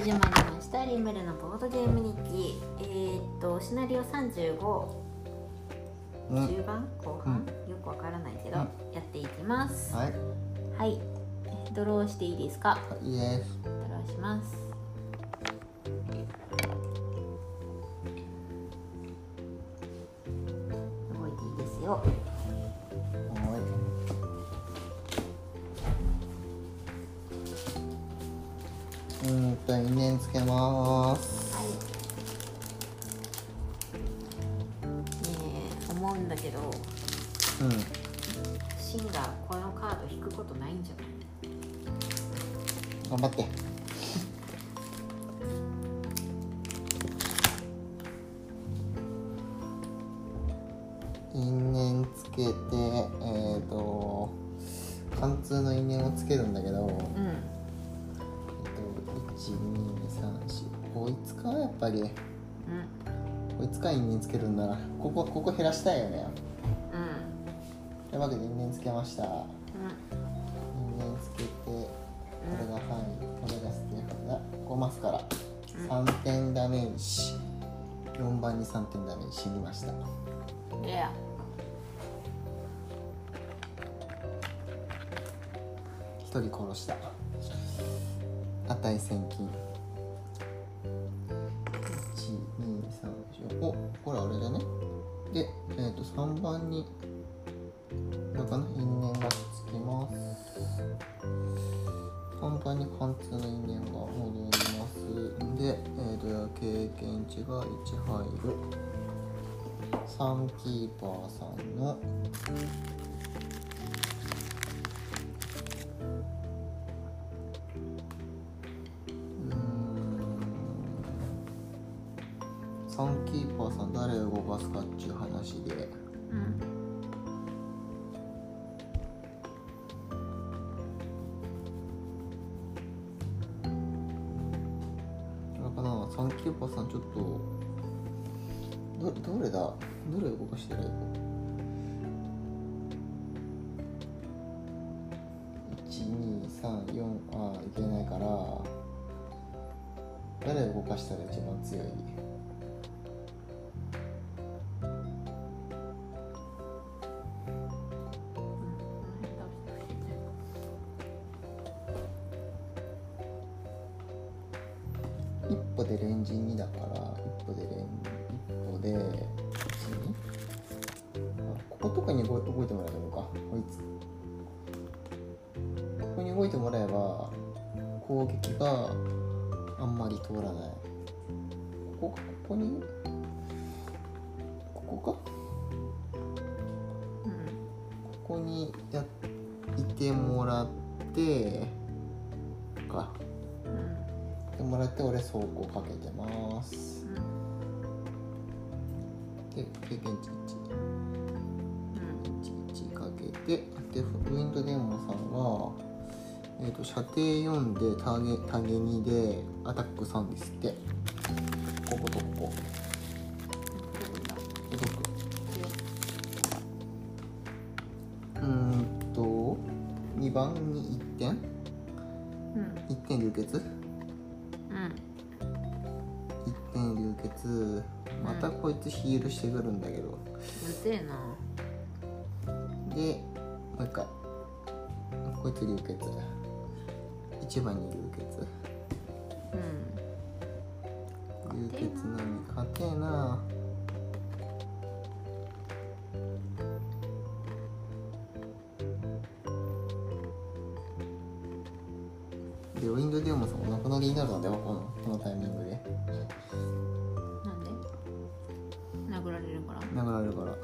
始まりました。リムルのボードゲーム日記。えー、っとシナリオ35うん。中盤後半、よくわからないけど、うん。やっていきます。はい。はい。ドローしていいですか？いいですドローしますらしたいよね。うん。というわけで因縁つけました。因うん縁つけてこれがはいこれがステファンだ5マスから。3点ダメージ。4番に3点ダメージ。死にました。いや。1人殺した。値千金3番にこれかな因縁がつきます。3番に貫通の因縁が戻ります。で、えー、と経験値が1入る。サンキーパーさんのうんサンキーパーさん誰を動かすかっていう話で。してる。1234ああいけないから誰を動かしたら一番強い？動いてもらえば攻撃があんまり通らない。ここかここに？ここか？うん。ここにやいてもらってか。うんいてもらって俺走行かけてます。で経験値うん。1 1かけてでウィンドデーモンさんは、えー、と射程4でタゲタゲ2でアタック3ですって。こことここ。届くうーんと2番に1点？うん。1点流血？うん。1点流血。またこいつヒールしてくるんだけど、うぜえな。でもう一回。こいつ流血1番に流血。うん。流血なのに勝てえな。でウィンドデーモンさんお亡くなりになるの？ではこのこのタイミングで。なんで？殴られるから。殴られるから。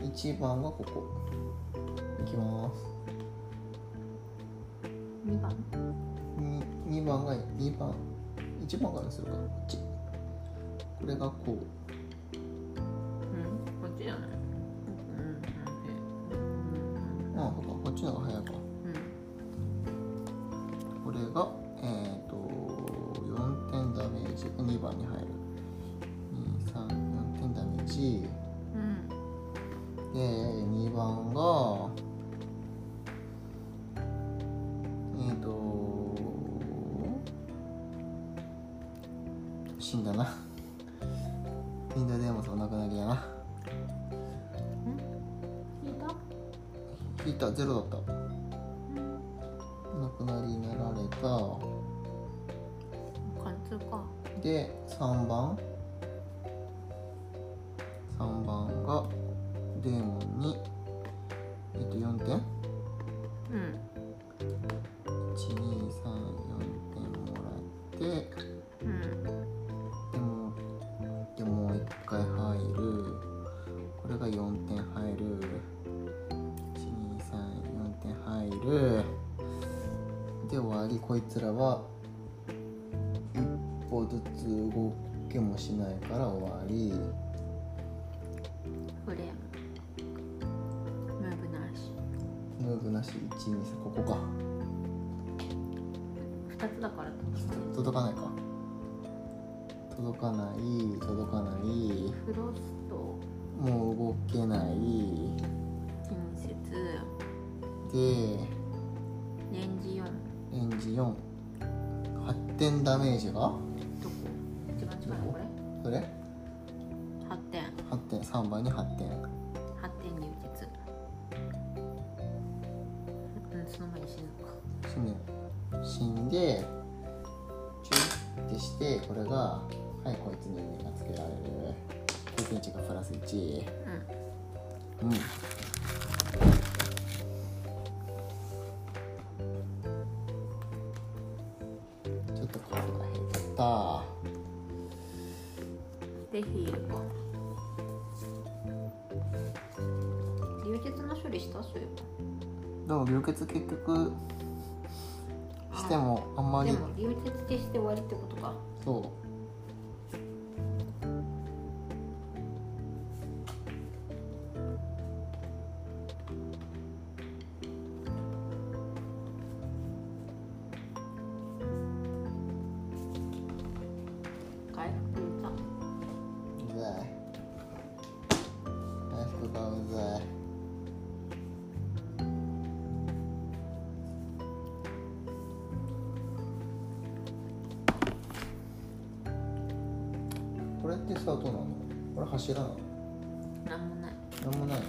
1番がここ2番？2, 2番が2番。1番からにするか。こっち。これがこう。うんこっちじゃないうんああそうか。こっちの方が早いか。うん。これが死んだな。インドデーモスお亡くな。りやな聞いた？引いた。ゼロだった123ここか。2つだから届かないか。届かない届かない。フロスト。もう動けない。近接でレンジ4レンジ48点ダメージが？どこ？一番近いのこれ？それ？8点8点3番に8点死んでチュッてしてこれがはいこいつに目がつけられる。経験値がプラス1うん。うんちょっとカードが減った。でヒールか流血の処理した？そういえでも流血結局まりばでも流血して終わりってことか。そう。ってさどうなの？これ柱なの？なんもない。なんもないの？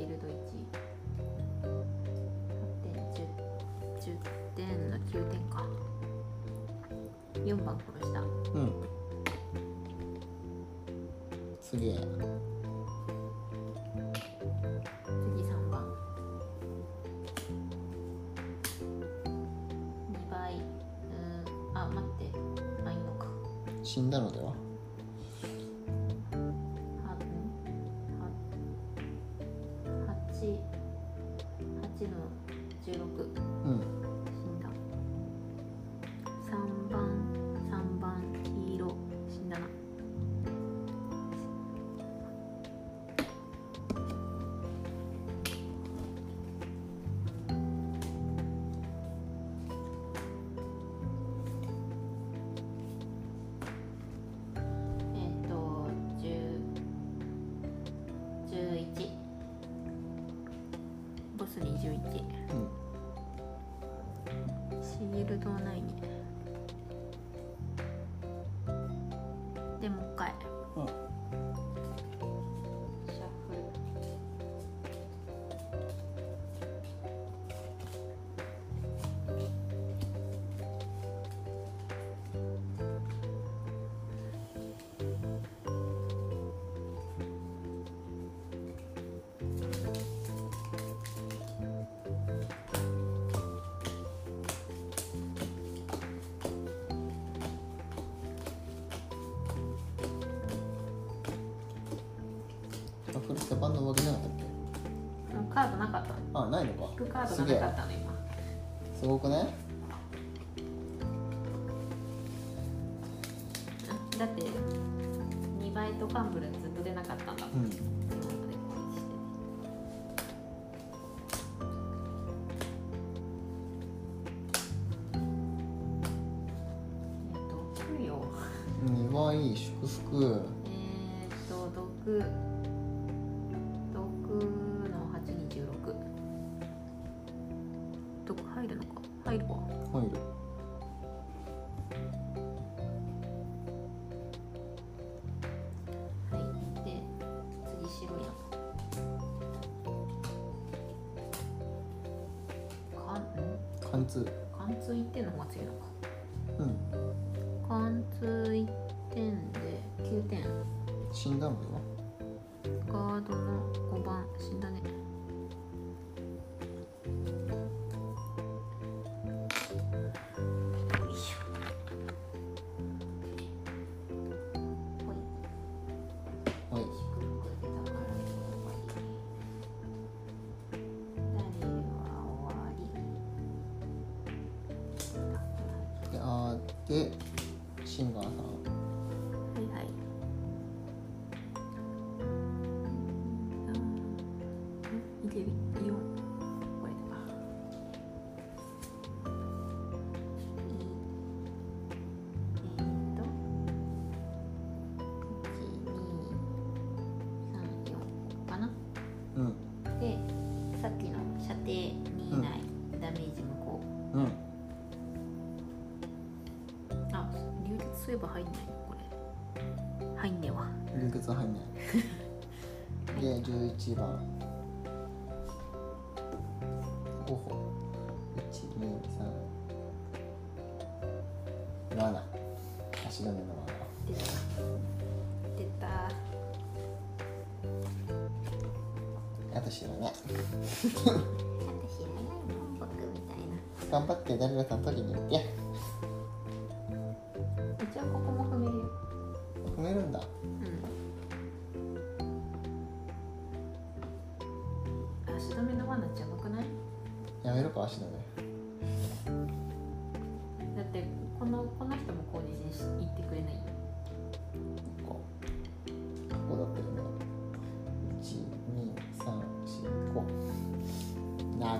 シールド18点 10, 10点の9点か。4番殺した。うん。すげえ次3番。2倍。うーん。あ待って。あいいのか。死んだのでは？のわけなかったっけ？うんカードなかった。のあないのか。引くカードがなかったの今。すごくねあだって2倍とカンブルずっと出なかったんだもん。うん。今まで攻撃して。えっと供養2倍粛々えー、っと毒毒通。貫通1点の方が強いのか。うん。貫通1点で9点。死んだのではあーでシンガーさん。私知らないの僕みたいな頑張って。誰かさん取りに行って一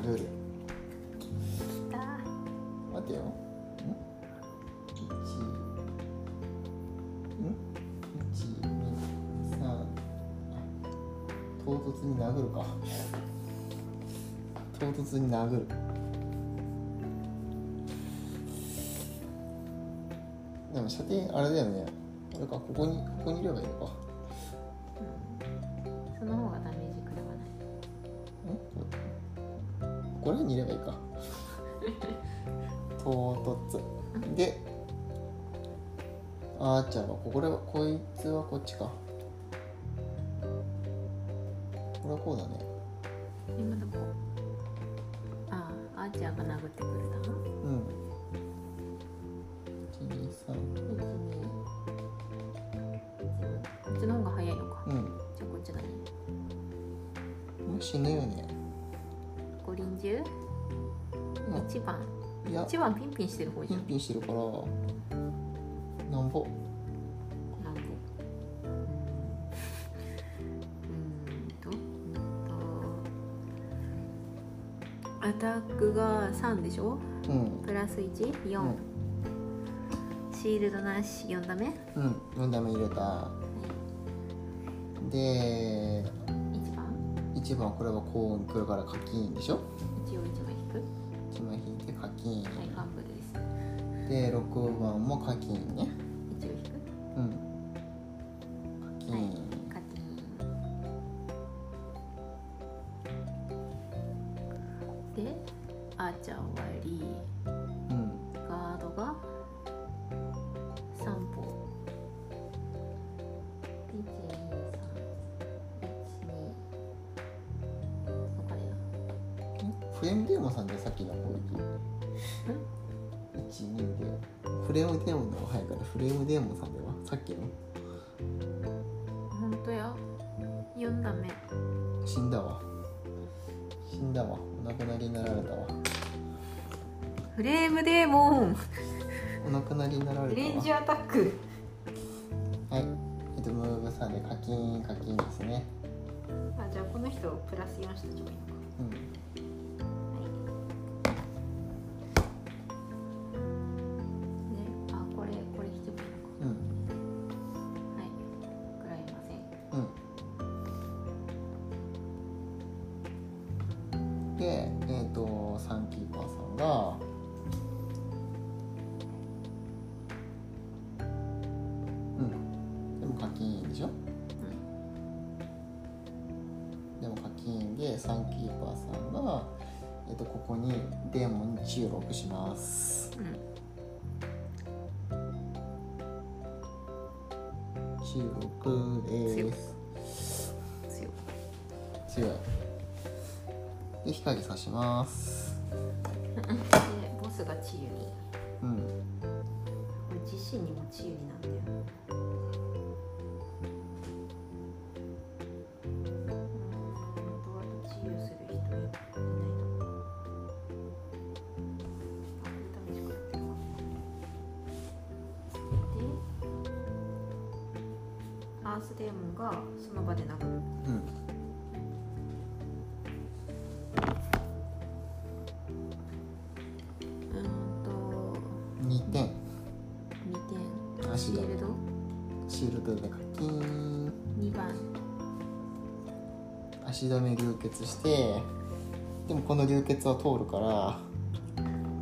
12345殴るきた。待てよ。ん？一ん？一二三。あ唐突に殴るか。唐突に殴る。でも射程あれだよね。あれかここにここにいればいいのかあーちゃんはこれはこいつはこっちか。これはこうだね。今どこああアーチャーが殴ってくるなうん。123 1 2こっちの方が早いのかうんじゃあこっちだねもう死ぬよね五輪中うん一番いや一番ピンピンしてる方じピンゃんピンしてるから3でしょ？うん。プラス14、うん。シールドなし4ダメうん。4ダメ入れた。で1番？1番これは幸運来るから課金でしょ？一応1枚引く？1枚引いて課金。はいファンブルです。で6番も課金ね。一応引く？うん。課金、はいえっとここにデーモン注録します。うん注録です。強い。強い。で日陰さします。でボスが治癒に。うん。これ自身にも治癒になんだよ血してでもこの流血は通るから。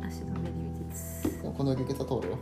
足止め流血この流血は通るよ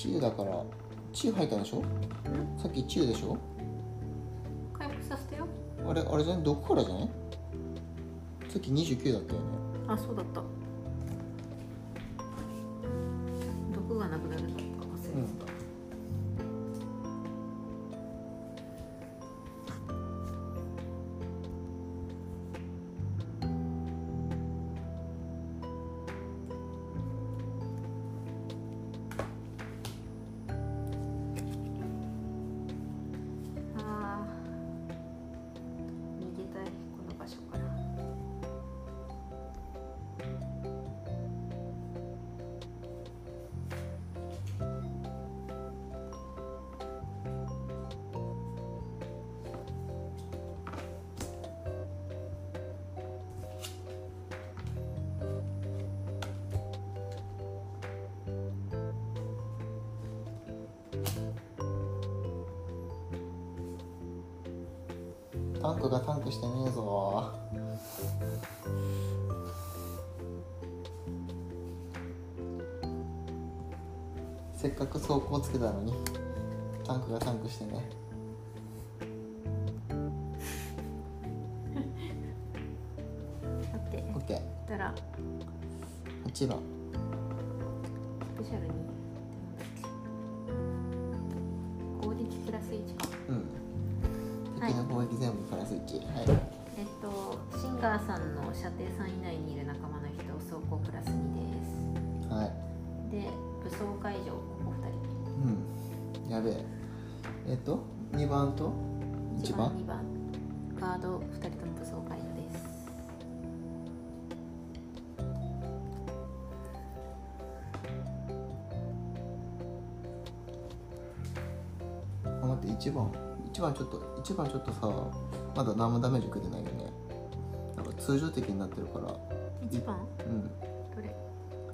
治癒だから治癒入ったんでしょ？さっき治癒でしょ？回復させてよ。あれあれじゃない？毒からじゃない？さっき29だったよね。あそうだったタンクがタンクしてねえぞ。せっかく走行つけたのにタンクがタンクしてね。だって。OK 言ったら。8番射程3以内にいる仲間の人走行プラス2ではい。すで武装解除ここうん。やべえ。えっと2番と？2人1番2番。ガード2人とも武装解除です。あ待って1番。1番ちょっと1番ちょっとさまだ何もダメージ受けてない通常的になってるから。1番？うん。どれ？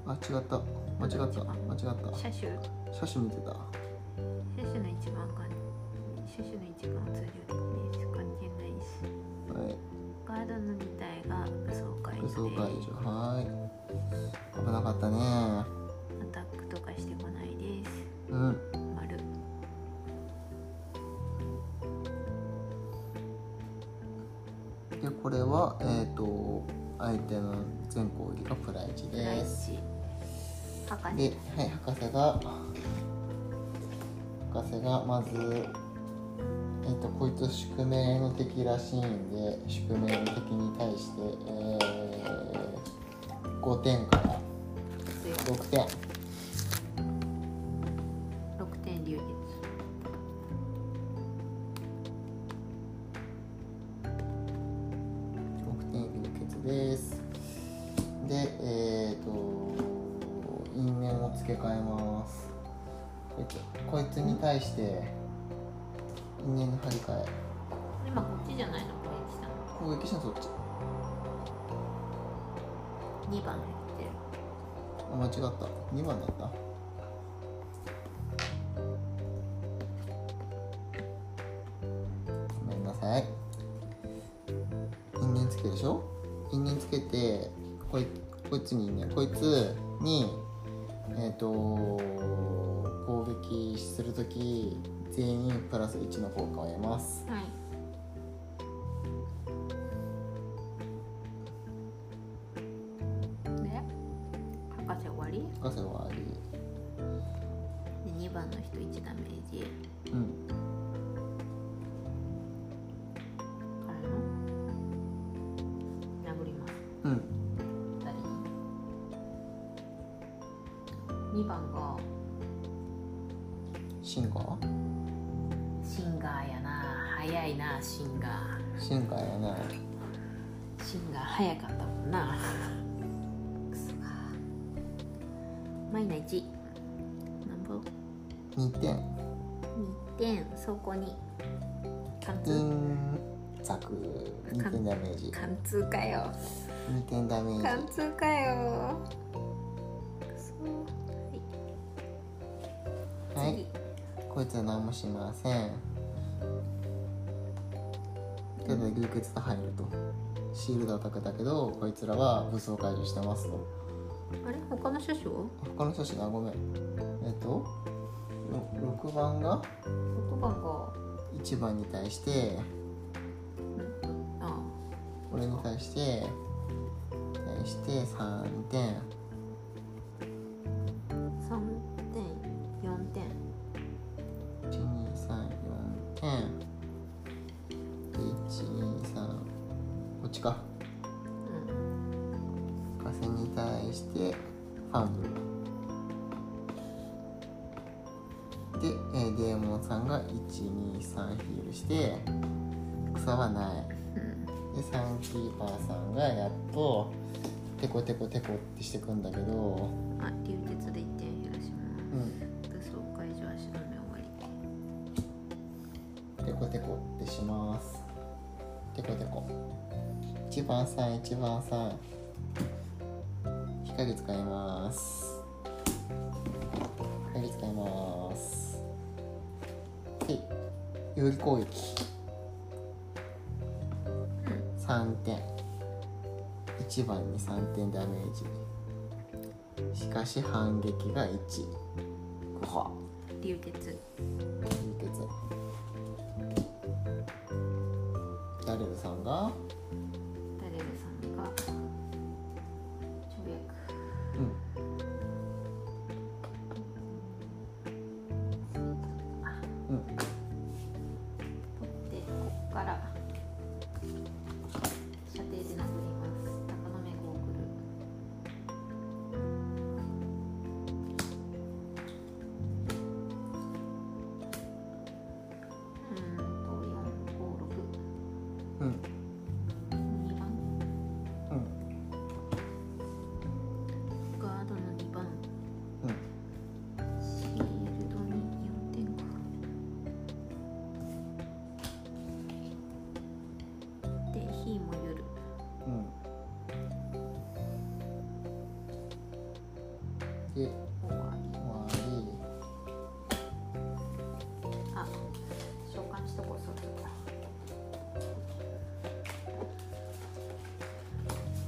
あ違った。間違った。間違った。車種？車種見てた。車種の一番か車種の一番は通常的です関係ないし。はい。ガードの2体が武装解除武装解除。はい。危なかったね。アタックとでこれはえっ、と相手の全攻撃がプライチです。チ博士で、はい、博士が博士がまずえっ、とこいつ宿命の敵らしいんで宿命の敵に対して、えー、5点から。強い。6点違った。2番だった？ごめんなさい。因縁つけるでしょ？因縁つけてこいこいつにねこいつにえっ、と攻撃するとき全員プラス1の効人1ダメージうん。からの。殴りますうん。誰？に2番がシンガー？シンガーやな。早いなシンガー。シンガーやねシンガー早かったもんな。クソがマイナ1なんぼ2点。2点そこに。貫う通。んザク2点ダメージ。貫通かよ。2点ダメージ。貫通かよ。はい、はい。こいつは何もしません。けど流血が入ると。シールドアタックだけどこいつらは武装解除してますと。次あれ？他の車種は他の人たちが？ごめん。えっと？ろ6番が？6番が。1番に対して。あこれに対して。対して3点ンキーパーさんがやっとテコテコテコってしてくんだけどあ流血で1点減らしうます武装解除足止め終わり。んテコテコってします。テコテコ。1番さん1番さん。光使います。光使います。で有利攻撃1番に3点ダメージ。しかし反撃が1ここ流血。流血。で終わり。終わあ召喚しとこそっと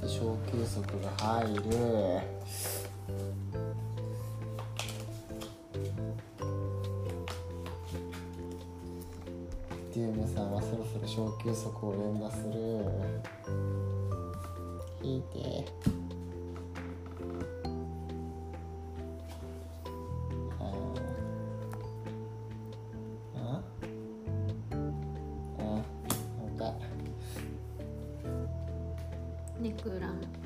で小球速が入る。デュームさんはそろそろ小球速を連打する。引いて。 누구랑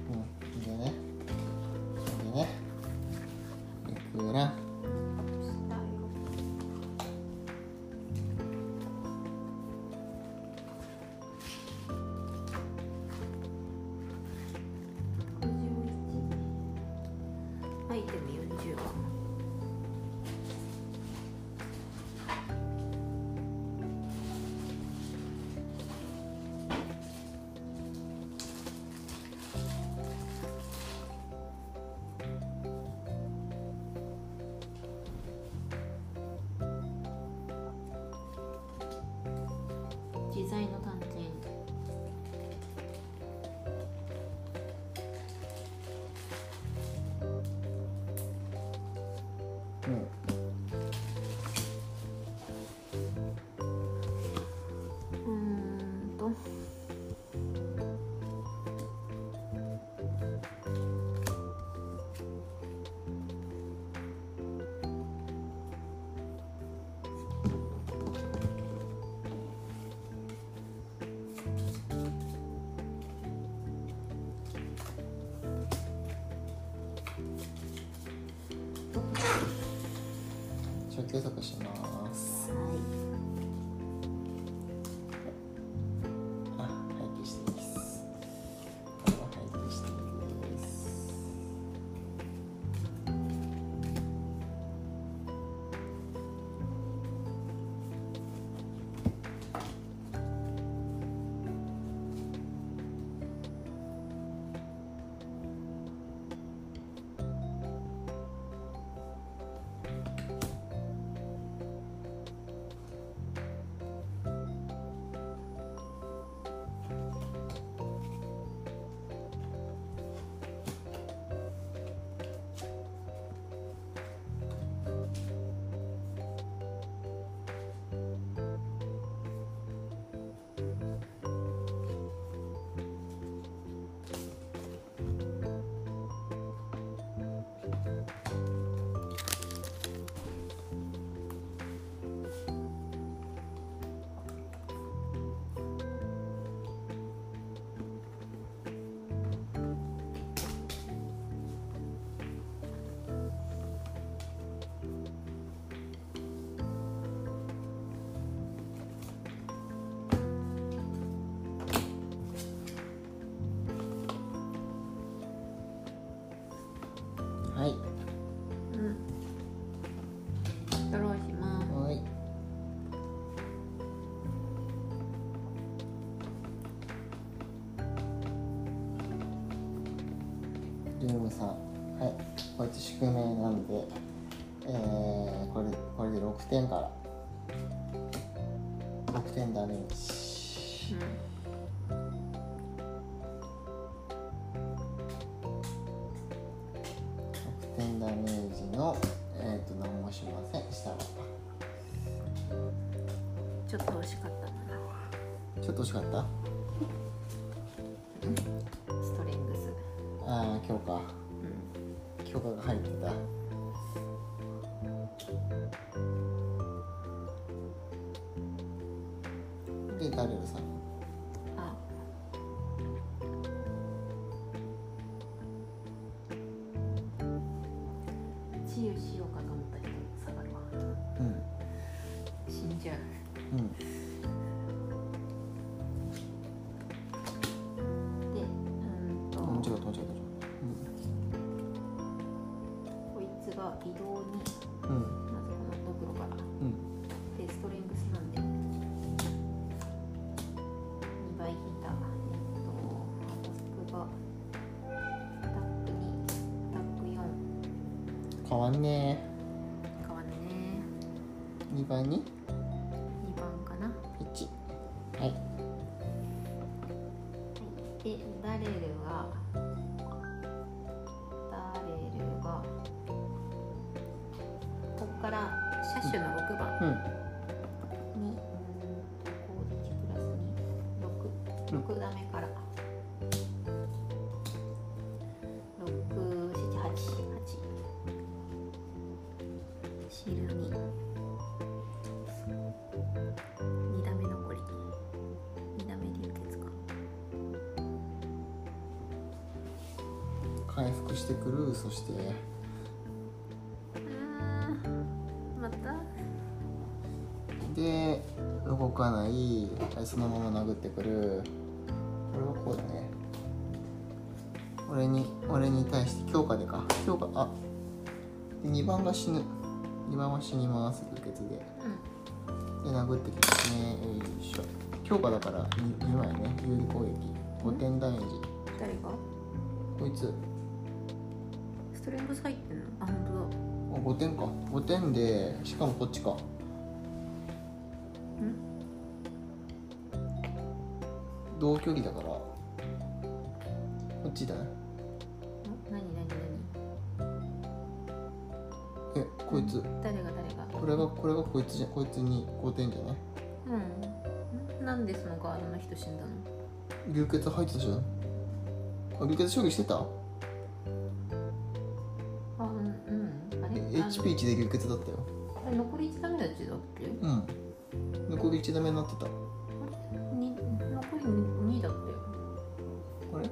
嗯。検索してんで、えー、これこれで6点から。6点ダメージ、うん、6点ダメージのえっ、ー、と何もしません。下は。ちょっと惜しかったな。ちょっと惜しかった？治癒しようかと思ったけど下がるわ。う。ん死ん。じゃううん。でうん。と間違った間違ったこいつが移動にうん。変わんね変わるねえ。2番に？してくるそして。うんまた？で動かないそのまま殴ってくる。これはこうだね。俺に俺に対して強化でか。強化あ。で2番が死ぬ。2番は死にます流血で。うで殴ってきますね。よいしょ。強化だから 2, 2枚ね。有利攻撃5点ダメージ。ん誰が？こいつストレングス入ってんの？あ本あ5点か。5点でしかもこっちか。同距離だから。こっちだね。当だ何何？えこいつ。何誰が誰が？これがこれがこいつじゃこいつに5点じゃない？うんん。なんでそのガードの人死んだの？流血入ってたじゃん。あ流血処理してた？HP1 で流血だったよ。残り1ダメだっちだっけ？うん。残り1ダメになってた。に残り2だったよあれ？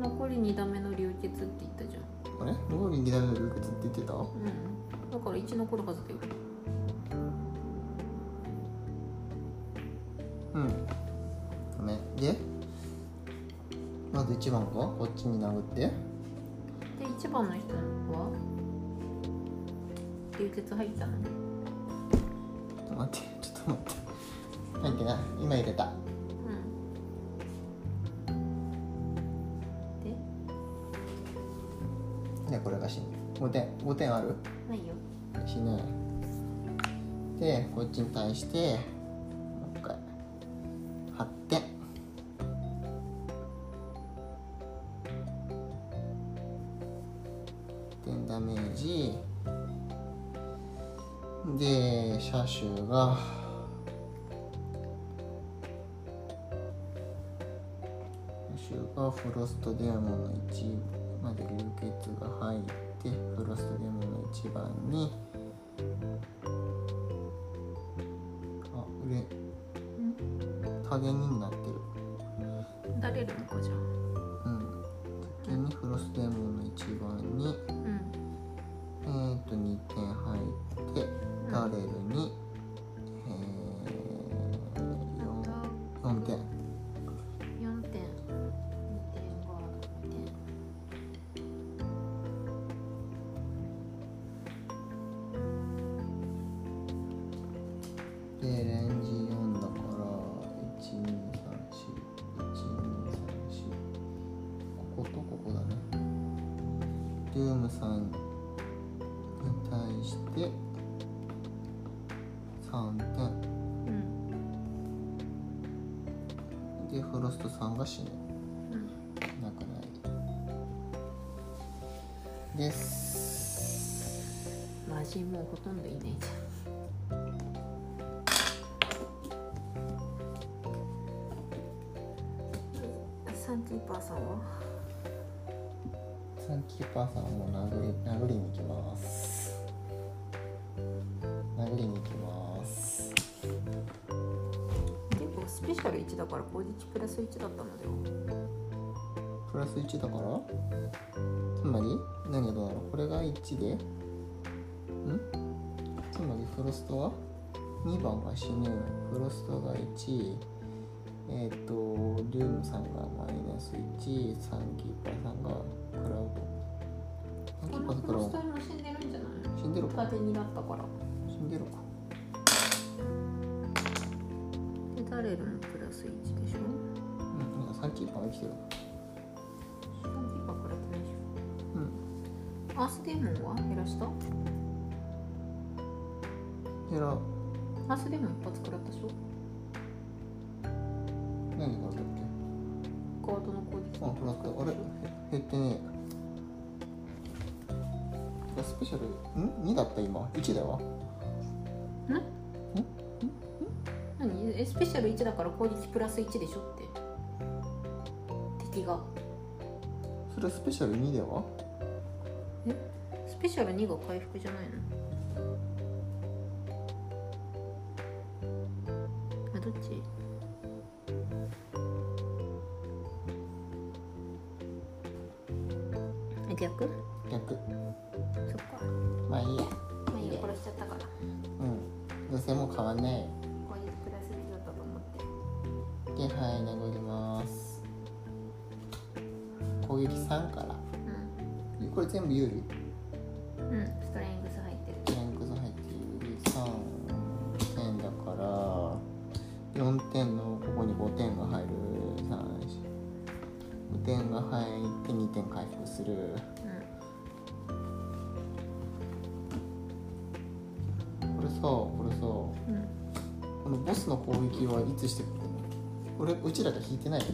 残り2ダメの流血って言ったじゃん。あれ？残り2ダメの流血って言ってた？うん。だから1残るはずだよ。うん。ダメで？まず1番がこっちに殴って。で1番の人は？流血入ったのちょっと待ってちょっと待って。入ってない。今入れた。うん。で？でこれが死ぬ。5点5点ある？ないよ。死ぬでこっちに対してロストデーモンの1まで流血が入ってフロストデーモンの1番にですマジもうほとんどいないじゃん。サンキーパーさんは。サンキーパーさんはもう殴り殴りに行きます。殴りに行きます。結構スペシャル1だから工事値プラス1だったので。はプラス1だから？つまり？何がどうなのこれが1で？ん？つまりフロストは？2番が死ぬフロストが1えっ、とリュームさんがマイナス1サンキーパーさんがクラウドサンキこーパークラウド死んでるんじゃない？死んでるか？縦になったから。死んでるか？でダレルもプラス1でしょ？うんなんかサンキーパーは生きてるアースデーモンは減らした？ヘラアースデーモン一発食らったでしょ？何があったっガードの攻撃けあフラッグあれ？へ減ってねえ。スペシャルん ?2 だった今。1だわ。何？えスペシャル1だから攻撃プラス1でしょって。敵が。それスペシャル2では？スペシャル2が回復じゃないの？あどっち？あ逆？逆。そっか。まあいいや。まあいいや。殺しちゃったから。うん。どうせもう変わんない。攻撃プラス1だったと思って。ではい殴ります。攻撃3から。これ全部有利？てないだけ？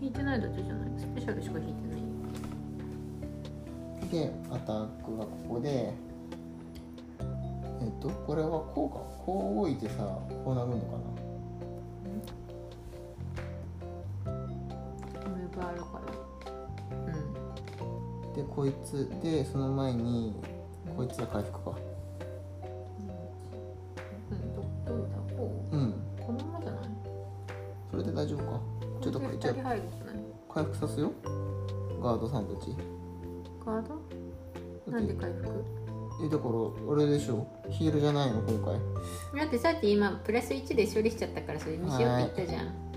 引いてないだけじゃない。スペシャルしか引いてない。よでアタックがここでえっとこれはこうか？こう置いてさこうなるのかムーブあるから。うん。なでこいつでその前にこいつは回復かで回復？えだから俺でしょ？ヒールじゃないの？今回。だってさっき今プラス1で処理しちゃったからそれにしようって言ったじゃん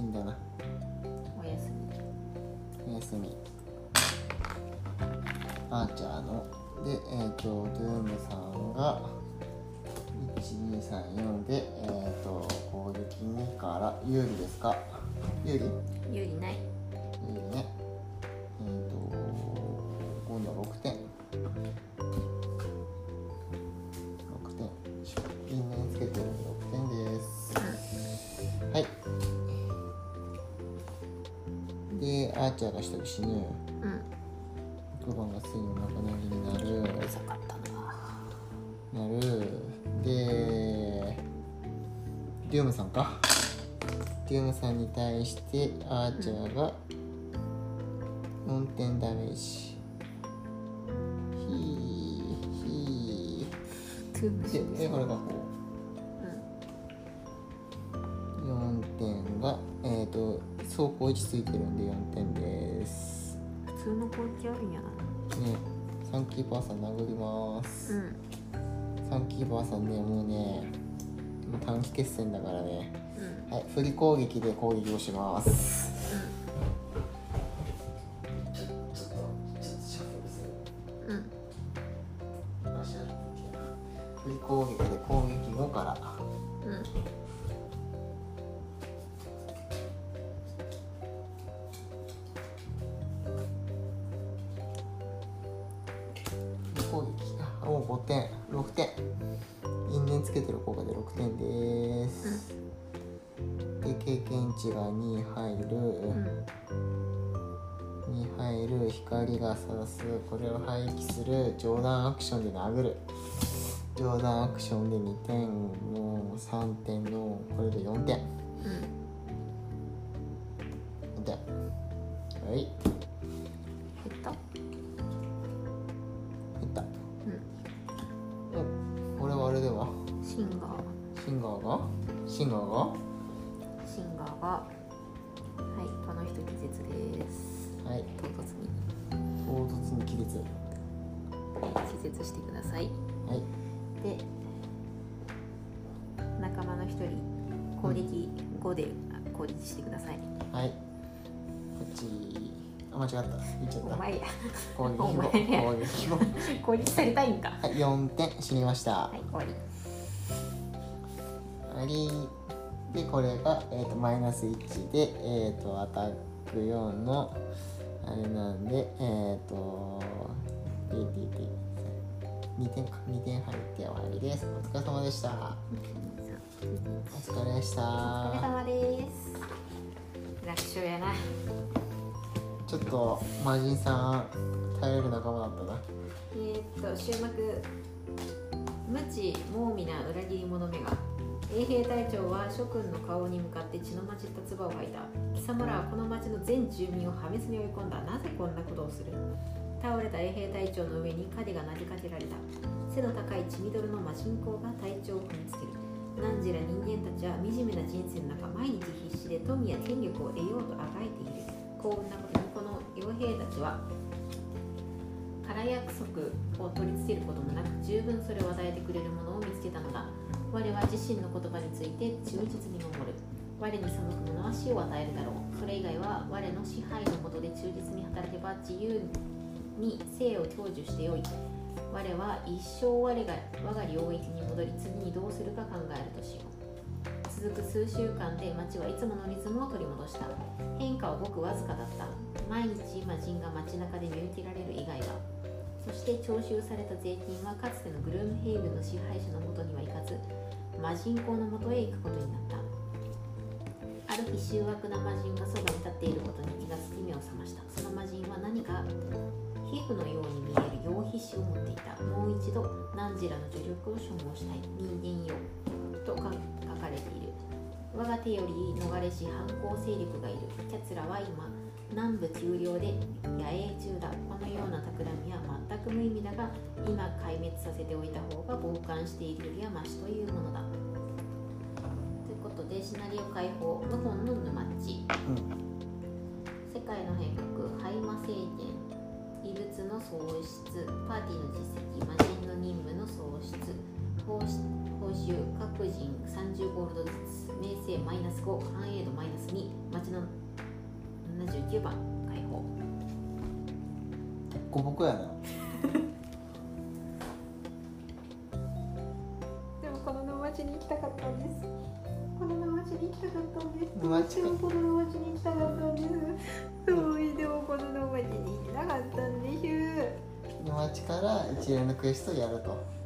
死んだな。おやすみ。おやすみ。アーチャーのでえっ、とドゥームさんが1234でえっ、と攻撃2から有利ですか？有利？有利ないムさんか？デュームさんに対してアーチャーが4点ダメージ。ひーひームシーででこれがこう4点がえっ、と走行位置ついてるんで4点です。普通の攻撃あるんやな。ねサンキーパーさん殴ります。うん。サンキーパーさんねもうね短期決戦だからね。うん。はい振り攻撃で攻撃をします。うん上段アクションで殴る。上段アクションで2点の3点のこれで4点。違った。言っちゃった。お前や。攻撃後お攻撃後攻撃されたいんか。はい4点死にました。はい終わり。あり。でこれが、えー、とマイナス1で、えー、とアタック4のあれなんでえっ、と2点か。2点入って終わりです。お疲れ様でした。お疲れでしお疲れた様です。楽勝やなちょっと魔人さん耐えれる仲間だったな。えー、っと終幕無知猛威な裏切り者めが。衛兵隊長は諸君の顔に向かって血の混じった唾を吐いた。貴様らはこの町の全住民を破滅に追い込んだなぜこんなことをする。倒れた衛兵隊長の上に影が投げかけられた。背の高い血みどろの魔人公が隊長を踏みつける。何時ら人間たちは惨めな人生の中毎日必死で富や権力を得ようとあがいている。幸運なことに。傭兵たちは空約束を取り付けることもなく十分それを与えてくれるものを見つけたのだ。我は自身の言葉について忠実に守る。我に背く者は死を与えるだろう。それ以外は我の支配の下で忠実に働けば自由に生を享受してよい。我は一生我が我が領域に戻り次にどうするか考えるとしよう。続く数週間で町はいつものリズムを取り戻した。変化はごくわずかだった。毎日魔人が街中で見受けられる以外はそして徴収された税金はかつてのグルームヘイブンの支配者のもとには行かず魔人公のもとへ行くことになった。ある日醜悪な魔人がそばに立っていることに気がつき目を覚ました。その魔人は何か皮膚のように見える羊皮紙を持っていた。もう一度何時らの助力を所望したい。人間よ。と書かれている。我が手より逃れし反抗勢力がいる。奴らは今南部丘陵で野営中だ。このような企みは全く無意味だが今壊滅させておいた方が傍観しているよりはマシというものだ。ということでシナリオ解放謀反の沼っちうん世界の変革廃魔政権異物の喪失パーティーの実績魔人の任務の喪失。報報酬各人30ゴールドずつ名声マイナス5繁栄度マイナス2町の79番解放。やな。でもこの町に行きたかったんです。この町に行きたかったんです。どうしてもこの町に行きたかったんです。そうでもこの町に行きたかったんです。で町から一連のクエストをやると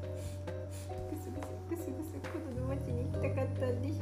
Buddy.